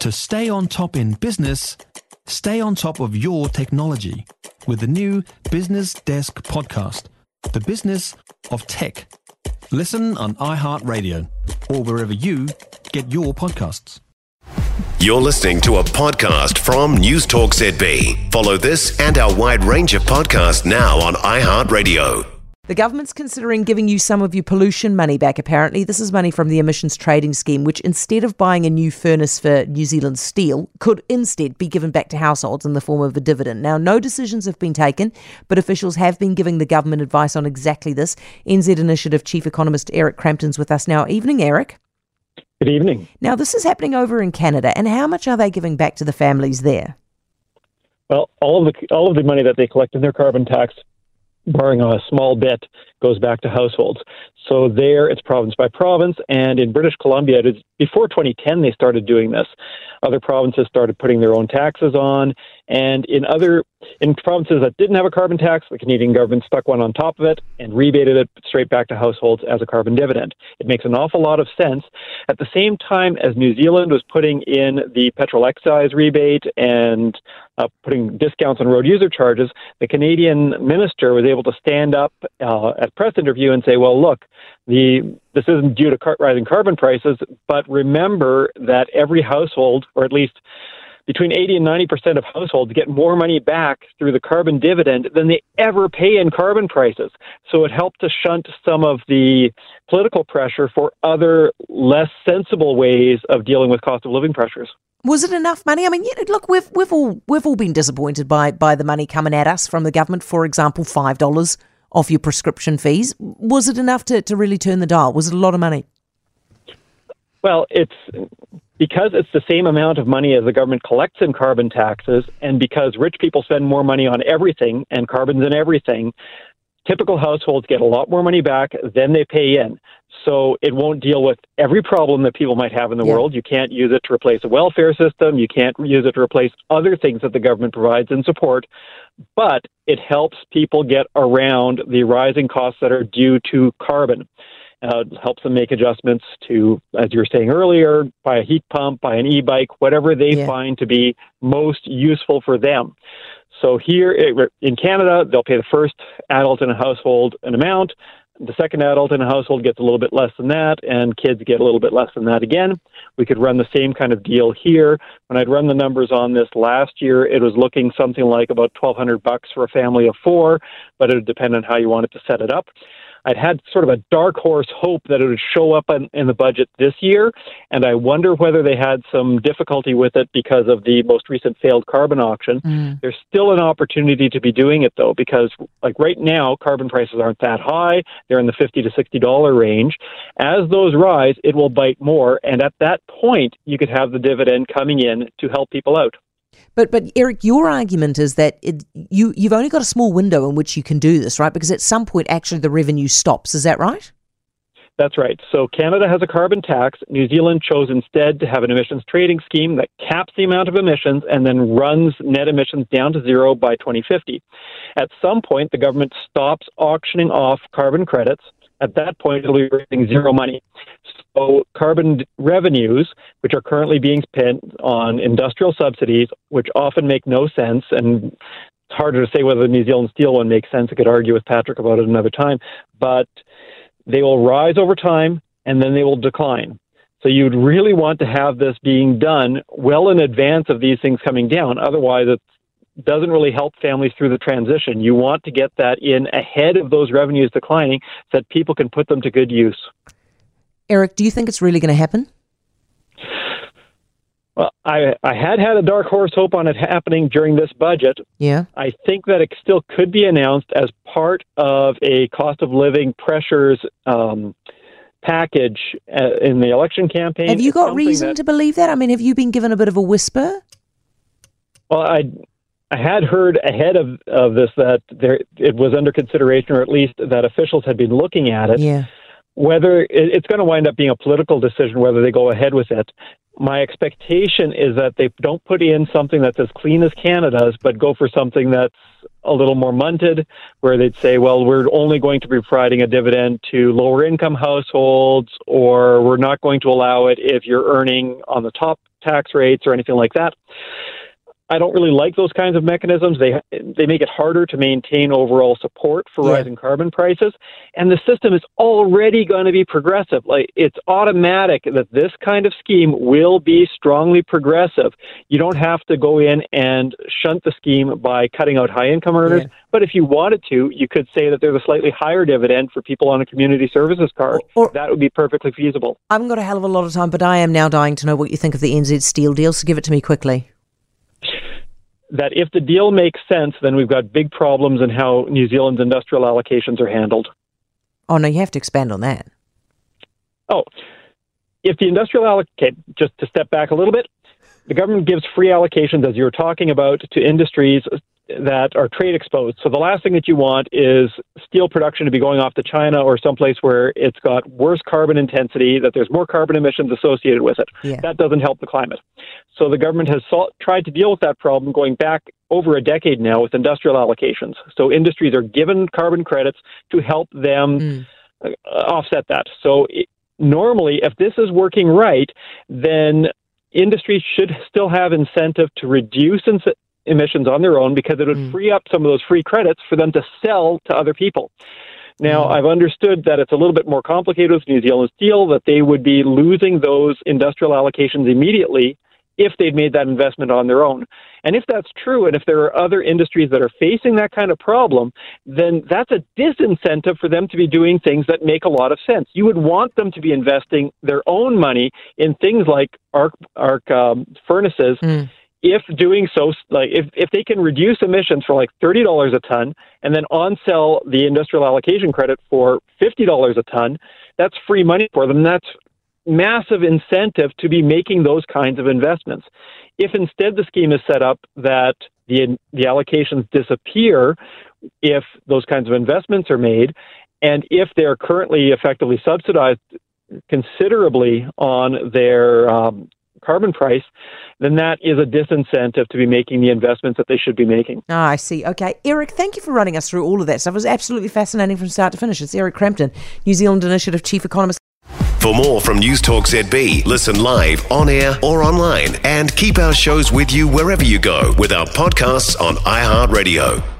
To stay on top in business, stay on top of your technology with the new Business Desk podcast, The Business of Tech. Listen on iHeartRadio or wherever you get your podcasts. You're listening to a podcast from News Talk ZB. Follow this and our wide range of podcasts now on iHeartRadio. The government's considering giving you some of your pollution money back, apparently. This is money from the emissions trading scheme, which instead of buying a new furnace for New Zealand Steel, could instead be given back to households in the form of a dividend. Now, no decisions have been taken, but officials have been giving the government advice on exactly this. NZ Initiative Chief Economist Eric Crampton's with us now. Evening, Eric. Good evening. Now, this is happening over in Canada, and how much are they giving back to the families there? Well, all of the all of the money that they collect in their carbon tax barring a small bit, goes back to households. So there, it's province by province, and in British Columbia, it is, before 2010, they started doing this. Other provinces started putting their own taxes on, and in other in provinces that didn't have a carbon tax, the Canadian government stuck one on top of it and rebated it straight back to households as a carbon dividend. It makes an awful lot of sense. At the same time as New Zealand was putting in the petrol excise rebate and uh, putting discounts on road user charges, the Canadian minister was able to stand up uh, at press interview and say, "Well, look, the this isn't due to car- rising carbon prices, but remember that every household, or at least between 80 and 90 percent of households get more money back through the carbon dividend than they ever pay in carbon prices. So it helped to shunt some of the political pressure for other less sensible ways of dealing with cost of living pressures. Was it enough money? I mean, look, we've we've all we've all been disappointed by by the money coming at us from the government. For example, five dollars off your prescription fees. Was it enough to, to really turn the dial? Was it a lot of money? Well, it's because it's the same amount of money as the government collects in carbon taxes, and because rich people spend more money on everything and carbon's in everything, typical households get a lot more money back than they pay in. So it won't deal with every problem that people might have in the yeah. world. You can't use it to replace a welfare system. You can't use it to replace other things that the government provides and support. But it helps people get around the rising costs that are due to carbon uh, helps them make adjustments to, as you were saying earlier, buy a heat pump, buy an e-bike, whatever they yeah. find to be most useful for them. So here in Canada, they'll pay the first adult in a household an amount. The second adult in a household gets a little bit less than that, and kids get a little bit less than that again. We could run the same kind of deal here. When I'd run the numbers on this last year, it was looking something like about twelve hundred bucks for a family of four, but it would depend on how you wanted to set it up. I'd had sort of a dark horse hope that it would show up in, in, the budget this year, and I wonder whether they had some difficulty with it because of the most recent failed carbon auction. Mm. There's still an opportunity to be doing it though, because like right now, carbon prices aren't that high; they're in the fifty to sixty dollar range. As those rise, it will bite more, and at that point, you could have the dividend coming in to help people out. But but Eric, your argument is that it, you you've only got a small window in which you can do this, right? Because at some point, actually, the revenue stops. Is that right? That's right. So Canada has a carbon tax. New Zealand chose instead to have an emissions trading scheme that caps the amount of emissions and then runs net emissions down to zero by 2050. At some point, the government stops auctioning off carbon credits. At that point, it'll be raising zero money. So carbon revenues, which are currently being spent on industrial subsidies, which often make no sense, and it's harder to say whether the New Zealand Steel one makes sense. I could argue with Patrick about it another time, but they will rise over time and then they will decline. So you'd really want to have this being done well in advance of these things coming down. Otherwise, it doesn't really help families through the transition. You want to get that in ahead of those revenues declining so that people can put them to good use. Eric, do you think it's really going to happen? Well, I, I had had a dark horse hope on it happening during this budget. Yeah. I think that it still could be announced as part of a cost of living pressures um, package uh, in the election campaign. Have you got reason that, to believe that? I mean, have you been given a bit of a whisper? Well, I I had heard ahead of, of this that there it was under consideration, or at least that officials had been looking at it. Yeah. Whether it's going to wind up being a political decision whether they go ahead with it. my expectation is that they don't put in something that's as clean as Canada's, but go for something that's a little more munted, where they'd say, well, we're only going to be providing a dividend to lower income households, or we're not going to allow it if you're earning on the top tax rates or anything like that. I don't really like those kinds of mechanisms. They they make it harder to maintain overall support for yeah. rising carbon prices, and the system is already going to be progressive. Like it's automatic that this kind of scheme will be strongly progressive. You don't have to go in and shunt the scheme by cutting out high income earners. Yeah. But if you wanted to, you could say that there's a slightly higher dividend for people on a community services card. Or, or, that would be perfectly feasible. I haven't got a hell of a lot of time, but I am now dying to know what you think of the NZ Steel deal. So give it to me quickly that if the deal makes sense, then we've got big problems in how New Zealand's industrial allocations are handled. Oh, no, you have to expand on that. Oh, if the industrial allocate, just to step back a little bit, the government gives free allocations, as you were talking about, to industries that are trade exposed. So the last thing that you want is steel production to be going off to China or someplace where it's got worse carbon intensity, that there's more carbon emissions associated with it. Yeah. That doesn't help the climate. So the government has tried to deal with that problem going back over a decade now with industrial allocations. So industries are given carbon credits to help them mm. offset that. So it, normally, if this is working right, then industries should still have incentive to reduce emissions on their own because it would mm. free up some of those free credits for them to sell to other people. Now, mm. I've understood that it's a little bit more complicated with New Zealand Steel, that they would be losing those industrial allocations immediately if they'd made that investment on their own. And if that's true, and if there are other industries that are facing that kind of problem, then that's a disincentive for them to be doing things that make a lot of sense. You would want them to be investing their own money in things like arc, arc um, furnaces. Mm if doing so, like if, if they can reduce emissions for like thirty dollars a ton and then on sell the industrial allocation credit for fifty dollars a ton, that's free money for them. That's massive incentive to be making those kinds of investments. If instead the scheme is set up that the the allocations disappear if those kinds of investments are made, and if they're currently effectively subsidized considerably on their um, carbon price, then that is a disincentive to be making the investments that they should be making. Ah, I see. Okay. Eric, thank you for running us through all of that stuff. It was absolutely fascinating from start to finish. It's Eric Crampton, New Zealand Initiative Chief Economist. For more from News Talk ZB, listen live, on air, or online, and keep our shows with you wherever you go with our podcasts on iHeartRadio.